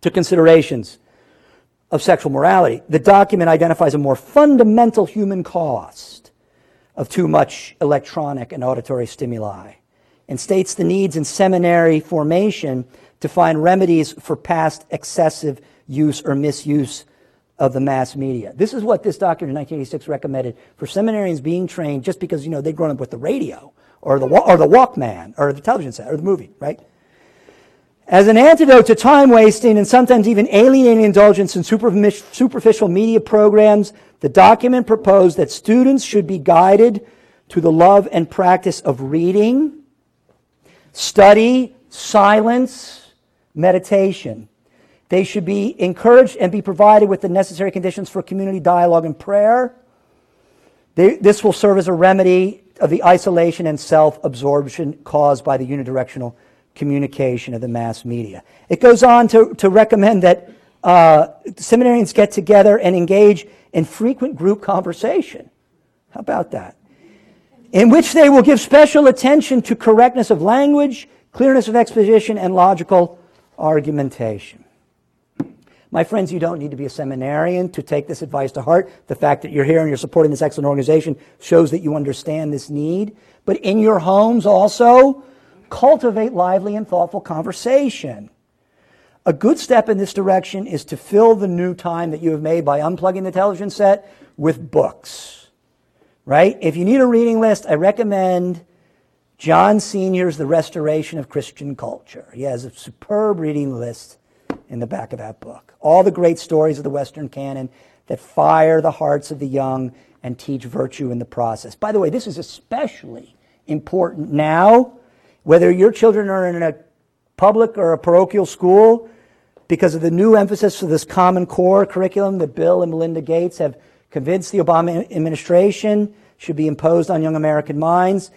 to considerations of sexual morality. The document identifies a more fundamental human cost of too much electronic and auditory stimuli and states the needs in seminary formation to find remedies for past excessive use or misuse of the mass media. This is what this document in 1986 recommended for seminarians being trained just because, you know, they'd grown up with the radio or the, or the Walkman or the television set or the movie, right? As an antidote to time wasting and sometimes even alienating indulgence in superficial media programs, the document proposed that students should be guided to the love and practice of reading, study, silence, meditation. They should be encouraged and be provided with the necessary conditions for community dialogue and prayer. They, this will serve as a remedy of the isolation and self absorption caused by the unidirectional communication of the mass media. It goes on to, to recommend that uh, seminarians get together and engage in frequent group conversation. How about that? In which they will give special attention to correctness of language, clearness of exposition, and logical argumentation. My friends, you don't need to be a seminarian to take this advice to heart. The fact that you're here and you're supporting this excellent organization shows that you understand this need. But in your homes also, cultivate lively and thoughtful conversation. A good step in this direction is to fill the new time that you have made by unplugging the television set with books. Right? If you need a reading list, I recommend John Senior's The Restoration of Christian Culture. He has a superb reading list in the back of that book. All the great stories of the Western canon that fire the hearts of the young and teach virtue in the process. By the way, this is especially important now, whether your children are in a public or a parochial school, because of the new emphasis of this Common Core curriculum that Bill and Melinda Gates have convinced the Obama administration should be imposed on young American minds,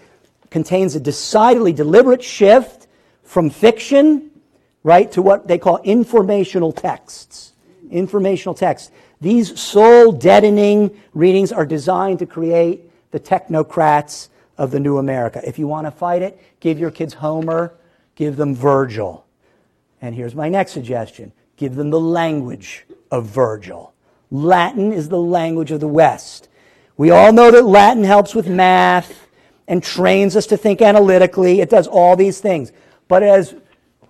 contains a decidedly deliberate shift from fiction right, to what they call informational texts. Informational texts. These soul deadening readings are designed to create the technocrats of the new America. If you want to fight it, give your kids Homer, give them Virgil. And here's my next suggestion give them the language of Virgil. Latin is the language of the West. We all know that Latin helps with math and trains us to think analytically. It does all these things. But as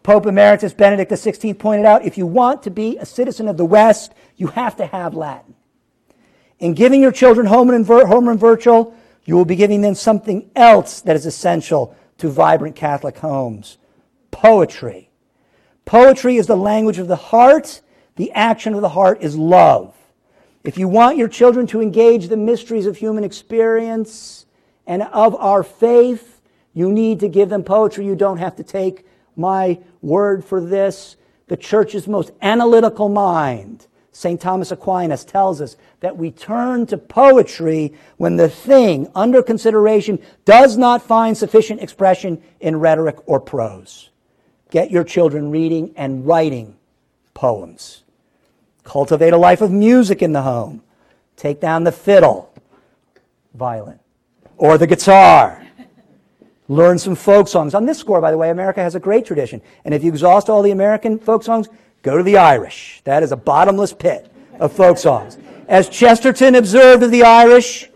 Pope Emeritus Benedict XVI pointed out if you want to be a citizen of the West, you have to have Latin. In giving your children Homer and, Vir- Homer and Virgil, you will be giving them something else that is essential to vibrant Catholic homes poetry. Poetry is the language of the heart, the action of the heart is love. If you want your children to engage the mysteries of human experience and of our faith, you need to give them poetry. You don't have to take my word for this. The church's most analytical mind, St. Thomas Aquinas, tells us that we turn to poetry when the thing under consideration does not find sufficient expression in rhetoric or prose. Get your children reading and writing poems. Cultivate a life of music in the home. Take down the fiddle, violin, or the guitar. Learn some folk songs. On this score, by the way, America has a great tradition. And if you exhaust all the American folk songs, go to the Irish. That is a bottomless pit of folk songs. As Chesterton observed of the Irish,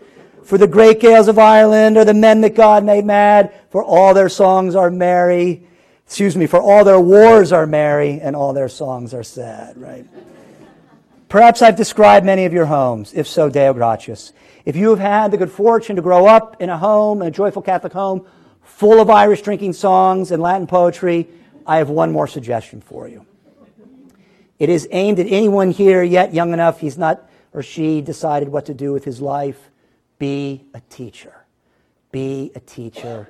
for the great Gaels of Ireland are the men that God made mad, for all their songs are merry. Excuse me, for all their wars are merry and all their songs are sad, right? Perhaps I've described many of your homes. If so, Deo gratias. If you have had the good fortune to grow up in a home, in a joyful Catholic home, full of Irish drinking songs and Latin poetry, I have one more suggestion for you. It is aimed at anyone here yet young enough he's not or she decided what to do with his life. Be a teacher. Be a teacher.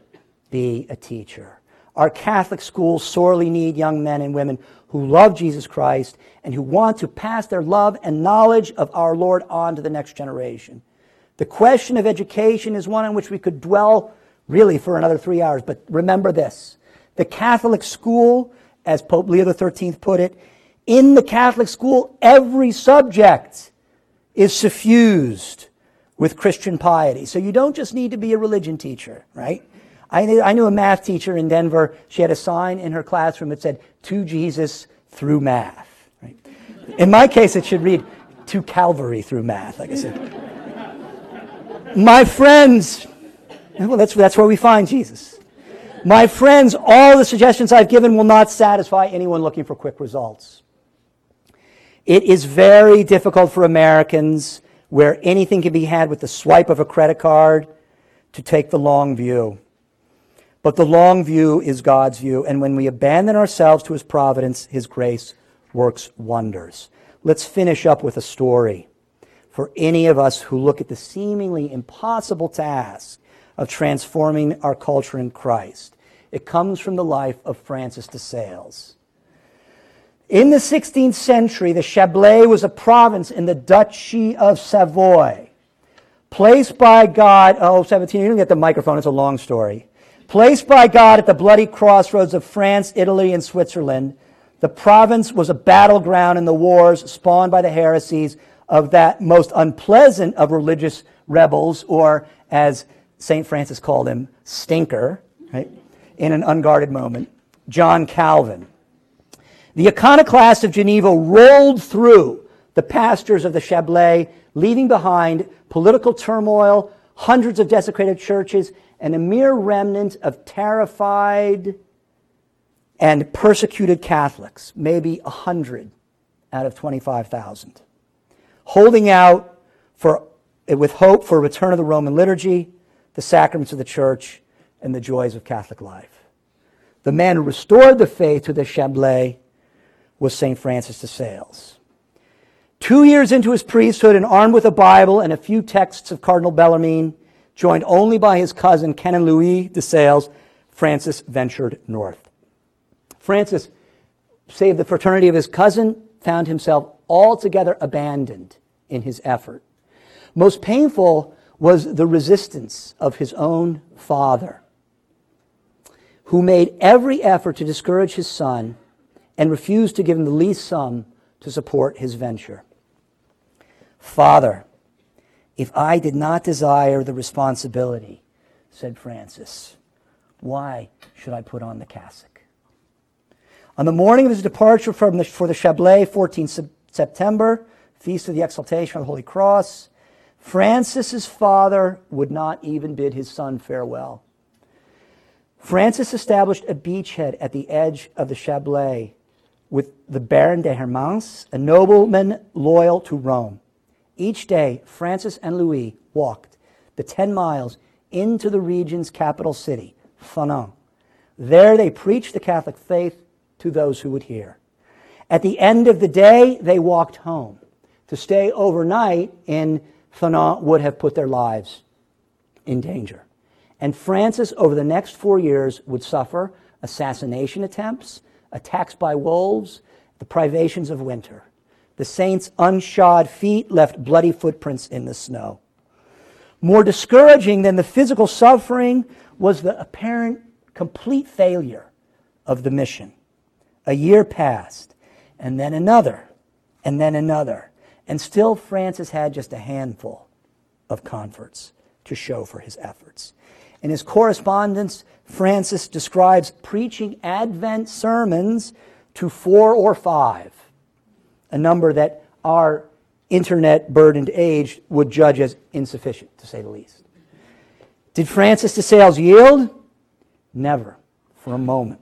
Be a teacher. Our Catholic schools sorely need young men and women who love Jesus Christ and who want to pass their love and knowledge of our Lord on to the next generation. The question of education is one on which we could dwell really for another three hours. But remember this the Catholic school, as Pope Leo XIII put it, in the Catholic school, every subject is suffused with Christian piety. So you don't just need to be a religion teacher, right? I knew, I knew a math teacher in Denver. She had a sign in her classroom that said, To Jesus through math. Right? In my case, it should read, To Calvary through math, like I said. My friends, well, that's, that's where we find Jesus. My friends, all the suggestions I've given will not satisfy anyone looking for quick results. It is very difficult for Americans where anything can be had with the swipe of a credit card to take the long view. But the long view is God's view, and when we abandon ourselves to His providence, His grace works wonders. Let's finish up with a story for any of us who look at the seemingly impossible task of transforming our culture in Christ. It comes from the life of Francis de Sales. In the 16th century, the Chablais was a province in the Duchy of Savoy. Placed by God, oh, 17, you don't get the microphone, it's a long story. Placed by God at the bloody crossroads of France, Italy, and Switzerland, the province was a battleground in the wars spawned by the heresies of that most unpleasant of religious rebels, or as St. Francis called him, stinker, right, in an unguarded moment, John Calvin. The iconoclasts of Geneva rolled through the pastures of the Chablais, leaving behind political turmoil, hundreds of desecrated churches, and a mere remnant of terrified and persecuted Catholics, maybe 100 out of 25,000, holding out for, with hope for a return of the Roman liturgy, the sacraments of the church, and the joys of Catholic life. The man who restored the faith to the Chablais was St. Francis de Sales. Two years into his priesthood and armed with a Bible and a few texts of Cardinal Bellarmine, joined only by his cousin Canon Louis de Sales, Francis ventured north. Francis, save the fraternity of his cousin, found himself altogether abandoned in his effort. Most painful was the resistance of his own father, who made every effort to discourage his son and refused to give him the least sum to support his venture. Father, if I did not desire the responsibility, said Francis, why should I put on the cassock? On the morning of his departure from the, for the Chablais, 14 September, feast of the exaltation of the Holy Cross, Francis's father would not even bid his son farewell. Francis established a beachhead at the edge of the Chablais with the Baron de Hermance, a nobleman loyal to Rome. Each day, Francis and Louis walked the 10 miles into the region's capital city, Thonon. There they preached the Catholic faith to those who would hear. At the end of the day, they walked home. To stay overnight in Thonon would have put their lives in danger. And Francis, over the next four years, would suffer assassination attempts, attacks by wolves, the privations of winter. The saints' unshod feet left bloody footprints in the snow. More discouraging than the physical suffering was the apparent complete failure of the mission. A year passed, and then another, and then another. And still, Francis had just a handful of converts to show for his efforts. In his correspondence, Francis describes preaching Advent sermons to four or five, a number that our internet burdened age would judge as insufficient, to say the least. Did Francis de Sales yield? Never, for a moment.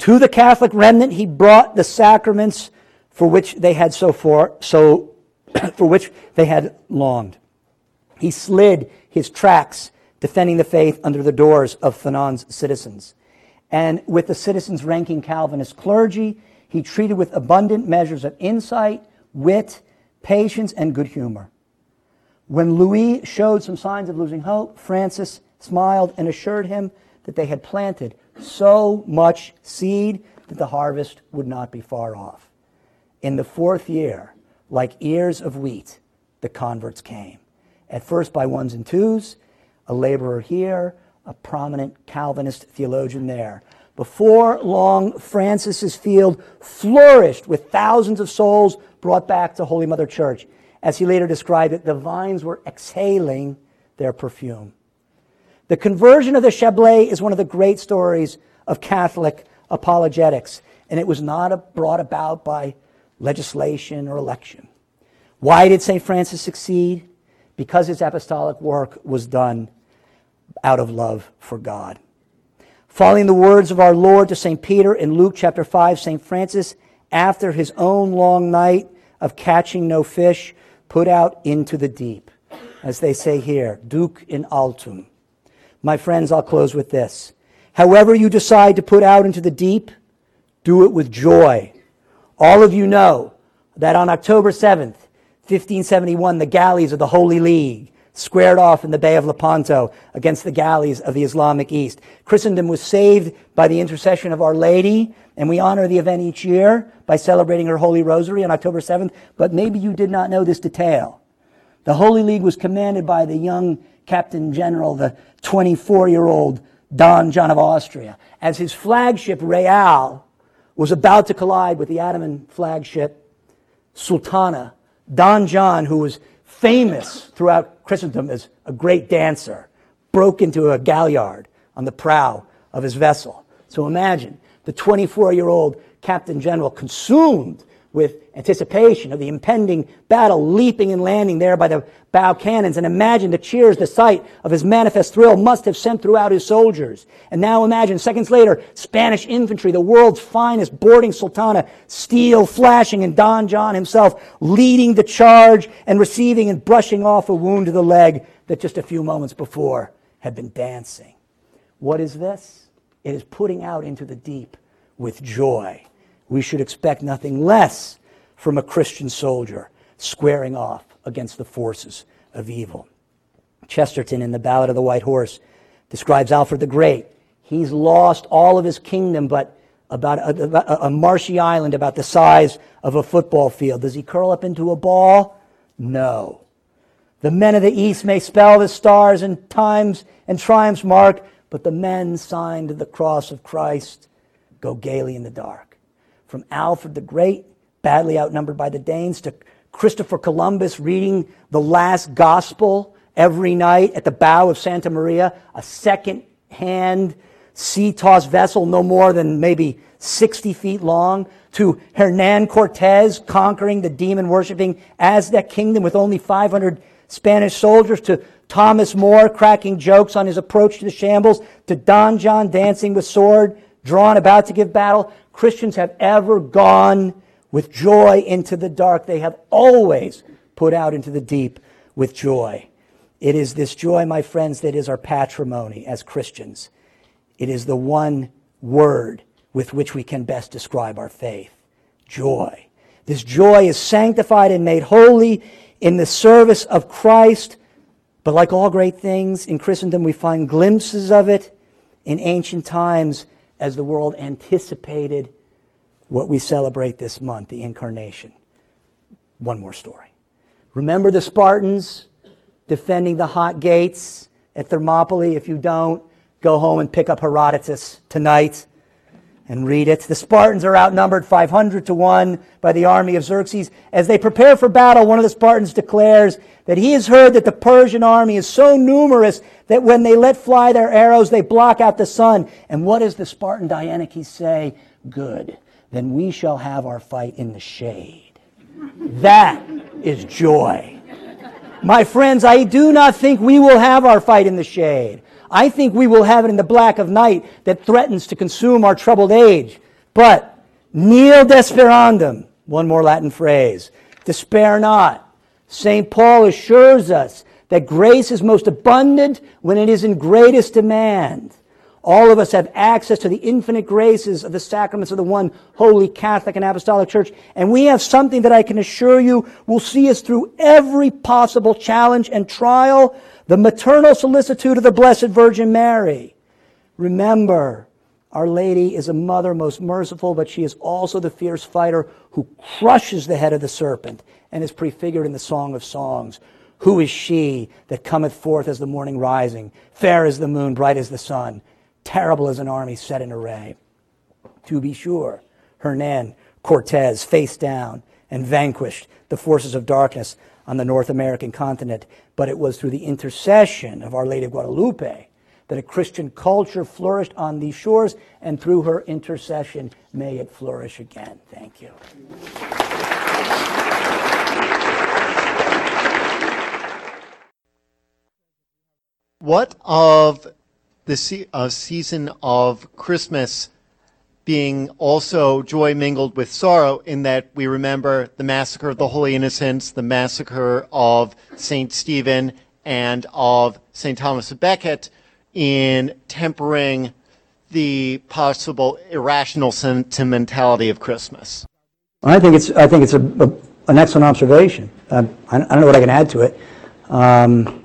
To the Catholic remnant, he brought the sacraments for which they had so far, so for which they had longed. He slid his tracts defending the faith under the doors of Thonon's citizens. And with the citizens ranking Calvinist clergy, he treated with abundant measures of insight, wit, patience, and good humor. When Louis showed some signs of losing hope, Francis smiled and assured him that they had planted so much seed that the harvest would not be far off. In the fourth year, like ears of wheat, the converts came at first by ones and twos, a laborer here, a prominent Calvinist theologian there. Before long, Francis's field flourished with thousands of souls brought back to Holy Mother Church. As he later described it, the vines were exhaling their perfume. The conversion of the Chablais is one of the great stories of Catholic apologetics, and it was not brought about by legislation or election. Why did St. Francis succeed? Because his apostolic work was done out of love for God. Following the words of our Lord to St. Peter in Luke chapter 5, St. Francis, after his own long night of catching no fish, put out into the deep. As they say here, duc in altum. My friends, I'll close with this. However you decide to put out into the deep, do it with joy. All of you know that on October 7th, 1571, the galleys of the Holy League squared off in the Bay of Lepanto against the galleys of the Islamic East. Christendom was saved by the intercession of Our Lady, and we honor the event each year by celebrating her Holy Rosary on October 7th. But maybe you did not know this detail. The Holy League was commanded by the young Captain General, the 24 year old Don John of Austria. As his flagship Real was about to collide with the Ottoman flagship Sultana, Don John, who was famous throughout Christendom as a great dancer, broke into a galliard on the prow of his vessel. So imagine the 24 year old Captain General consumed with anticipation of the impending battle, leaping and landing there by the bow cannons. And imagine the cheers the sight of his manifest thrill must have sent throughout his soldiers. And now imagine, seconds later, Spanish infantry, the world's finest boarding sultana, steel flashing, and Don John himself leading the charge and receiving and brushing off a wound to the leg that just a few moments before had been dancing. What is this? It is putting out into the deep with joy we should expect nothing less from a Christian soldier squaring off against the forces of evil. Chesterton, in the Ballad of the White Horse, describes Alfred the Great. He's lost all of his kingdom, but about a, a, marshy island about the size of a football field. Does he curl up into a ball? No. The men of the East may spell the stars and times and triumphs mark, but the men signed to the cross of Christ go gaily in the dark from Alfred the Great, badly outnumbered by the Danes, to Christopher Columbus reading the last gospel every night at the bow of Santa Maria, a second hand sea tossed vessel no more than maybe 60 feet long, to Hernan Cortez conquering the demon worshiping Aztec kingdom with only 500 Spanish soldiers, to Thomas More cracking jokes on his approach to the shambles, to Don John dancing with sword drawn about to give battle, Christians have ever gone with joy into the dark. They have always put out into the deep with joy. It is this joy, my friends, that is our patrimony as Christians. It is the one word with which we can best describe our faith joy. This joy is sanctified and made holy in the service of Christ. But like all great things in Christendom, we find glimpses of it in ancient times as the world anticipated what we celebrate this month, the incarnation. One more story. Remember the Spartans defending the hot gates at Thermopylae? If you don't, go home and pick up Herodotus tonight and read it. The Spartans are outnumbered 500 to 1 by the army of Xerxes. As they prepare for battle, one of the Spartans declares that he has heard that the Persian army is so numerous that when they let fly their arrows, they block out the sun. And what does the Spartan Dieneces say? Good. Then we shall have our fight in the shade. That is joy. My friends, I do not think we will have our fight in the shade. I think we will have it in the black of night that threatens to consume our troubled age. But nil desperandum, one more Latin phrase, despair not. St. Paul assures us that grace is most abundant when it is in greatest demand. All of us have access to the infinite graces of the sacraments of the one holy Catholic and Apostolic Church, and we have something that I can assure you will see us through every possible challenge and trial, the maternal solicitude of the Blessed Virgin Mary. Remember, Our Lady is a mother most merciful, but she is also the fierce fighter who crushes the head of the serpent and is prefigured in the Song of Songs Who is she that cometh forth as the morning rising, fair as the moon, bright as the sun, terrible as an army set in array? To be sure, Hernan Cortez faced down and vanquished the forces of darkness on the North American continent, but it was through the intercession of Our Lady of Guadalupe that a Christian culture flourished on these shores, and through her intercession, may it flourish again. Thank you. What of the se- uh, season of Christmas being also joy mingled with sorrow in that we remember the massacre of the Holy Innocents, the massacre of St. Stephen, and of St. Thomas of Becket in tempering the possible irrational sentimentality of Christmas. I think it's, I think it's a, a, an excellent observation. Uh, I, I, don't know what I can add to it. Um,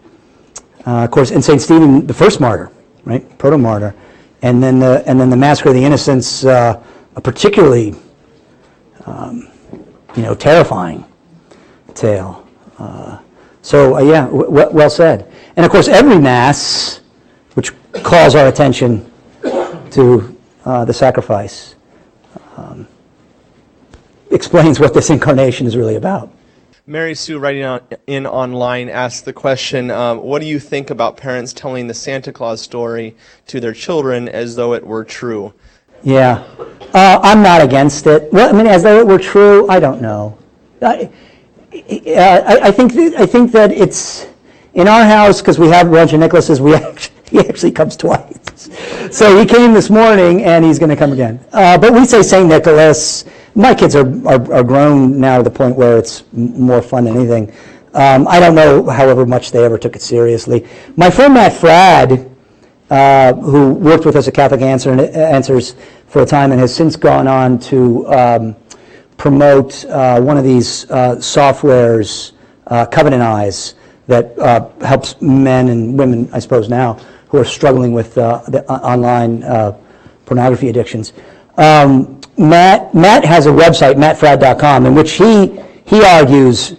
uh, of course, in St. Stephen, the first martyr, right? Proto martyr and then the and then the Massacre of the Innocents, uh, a particularly um, you know terrifying tale. Uh, so uh, yeah, w- w- well said. And of course, every mass, which calls our attention to uh, the sacrifice, um, explains what this incarnation is really about. Mary Sue, writing on, in online, asked the question um, What do you think about parents telling the Santa Claus story to their children as though it were true? Yeah. Uh, I'm not against it. Well, I mean, as though it were true, I don't know. I, I, I think, I think that it's in our house, because we have of Nicholases, we actually, he actually comes twice. So he came this morning and he's going to come again. Uh, but we say St. Nicholas my kids are, are, are, grown now to the point where it's more fun than anything. Um, I don't know, however much they ever took it seriously. My friend Matt Fradd, uh, who worked with us at Catholic Answer, Answers for a time and has since gone on to um, promote uh, one of these uh, softwares, uh, Covenant Eyes, that uh, helps men and women, I suppose now, who are struggling with uh, the online pornography addictions. Um, Matt, Matt has a website, mattfradd.com, in which he, he argues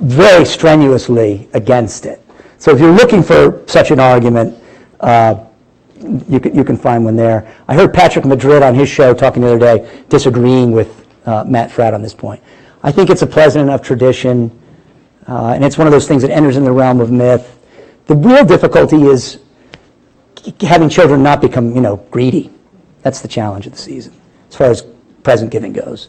very strenuously against it. So if you're looking for such an argument, uh, you, can, you can find one there. I heard Patrick Madrid on his show talking the other day, disagreeing with uh, Matt Fradd on this point. I think it's a pleasant enough tradition, uh, and it's one of those things that enters in the realm of myth. The real difficulty is having children not become, you know, greedy. That's the challenge of the season as far as present giving goes.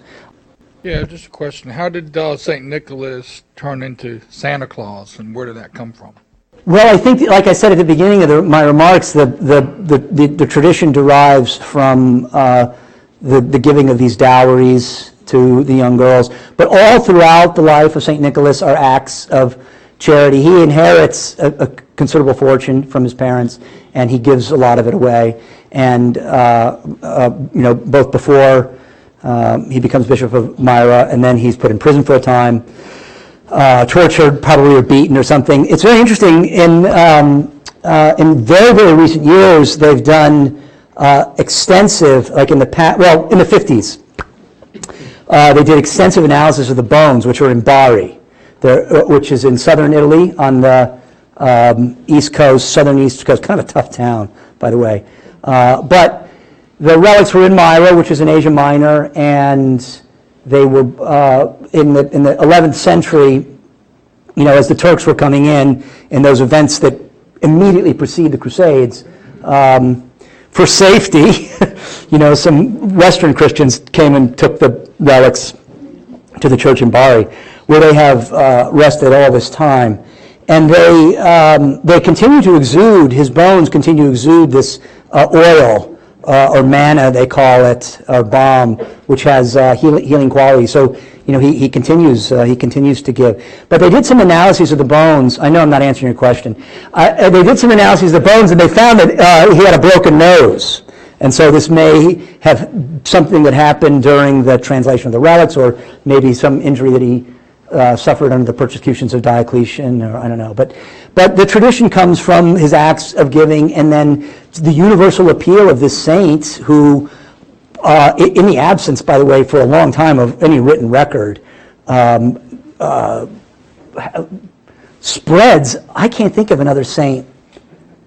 Yeah, just a question. How did uh, St. Nicholas turn into Santa Claus, and where did that come from? Well, I think, like I said at the beginning of the, my remarks, the, the, the, the, tradition derives from uh, the, the giving of these dowries to the young girls. But all throughout the life of St. Nicholas are acts of charity. He inherits a, a considerable fortune from his parents, and he gives a lot of it away and uh, uh, you know both before um, he becomes bishop of Myra, and then he's put in prison for a time, uh, tortured, probably or beaten or something. It's very interesting. In um, uh, in very very recent years, they've done uh, extensive, like in the past, well, in the 50s, uh, they did extensive analysis of the bones, which are in Bari, which is in southern Italy on the um, east coast, southern east coast, kind of a tough town, by the way. Uh, but the relics were in Myra, which is in Asia Minor, and they were uh, in, the, in the 11th century, you know, as the Turks were coming in, in those events that immediately precede the Crusades, um, for safety, you know, some Western Christians came and took the relics to the church in Bari, where they have uh, rested all this time. And they, um, they continue to exude, his bones continue to exude this uh, oil uh, or manna, they call it, or balm, which has uh, healing, healing qualities. So, you know, he, he continues uh, he continues to give. But they did some analyses of the bones. I know I'm not answering your question. Uh, they did some analyses of the bones, and they found that uh, he had a broken nose. And so this may have something that happened during the translation of the relics, or maybe some injury that he uh, suffered under the persecutions of Diocletian, or I don't know. But, but the tradition comes from his acts of giving, and then the universal appeal of this saint who, uh, in the absence, by the way, for a long time of any written record, um, uh, spreads, I can't think of another saint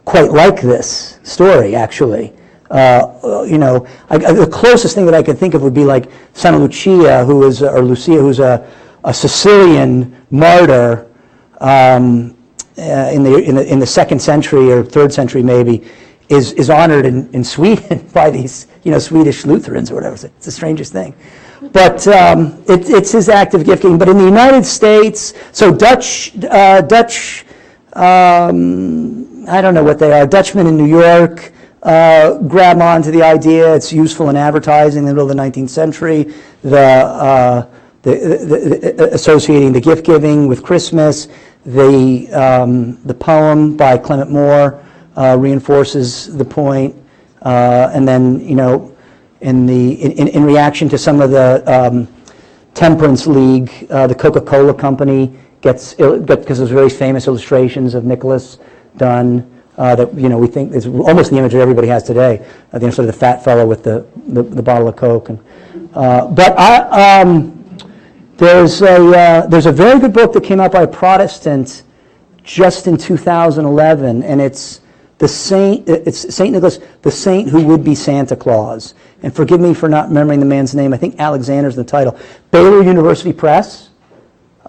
quite like this story, actually. Uh, you know, I, the closest thing that I could think of would be like Santa Lucia, who is, or Lucia, who's a, a Sicilian martyr um, uh, in, the, in, the, in the second century or third century, maybe, is, is honored in, in Sweden by these, you know, Swedish Lutherans or whatever. It's the strangest thing. But um, it, it's his act of gift giving. But in the United States, so Dutch, uh, Dutch, um, I don't know what they are, Dutchmen in New York uh, grab onto the idea. It's useful in advertising in the middle of the 19th century. The, uh, the, the, the, associating the gift giving with Christmas. The, um, the poem by Clement Moore uh, reinforces the point. Uh, and then, you know, in, the, in, in reaction to some of the um, Temperance League, uh, the Coca-Cola Company gets, because there's very famous illustrations of Nicholas done uh, that, you know, we think is almost the image that everybody has today, uh, the sort of the fat fellow with the, the, the bottle of Coke. And, uh, but I, um, there's, a, uh, there's a very good book that came out by a Protestant just in 2011, and it's the saint, it's Saint Nicholas, the saint who would be Santa Claus. And forgive me for not remembering the man's name. I think Alexander's the title. Baylor University Press,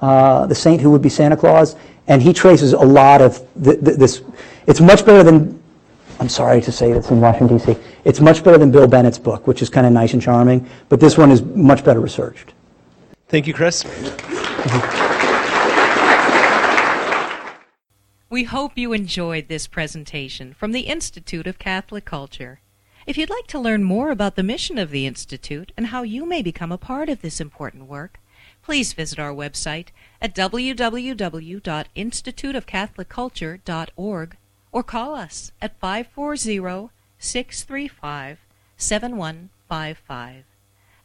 uh, the saint who would be Santa Claus, and he traces a lot of the, the, this. It's much better than. I'm sorry to say this in Washington D.C. It's much better than Bill Bennett's book, which is kind of nice and charming, but this one is much better researched. Thank you, Chris. We hope you enjoyed this presentation from the Institute of Catholic Culture. If you'd like to learn more about the mission of the Institute and how you may become a part of this important work, please visit our website at www.instituteofcatholicculture.org or call us at 540 635 7155.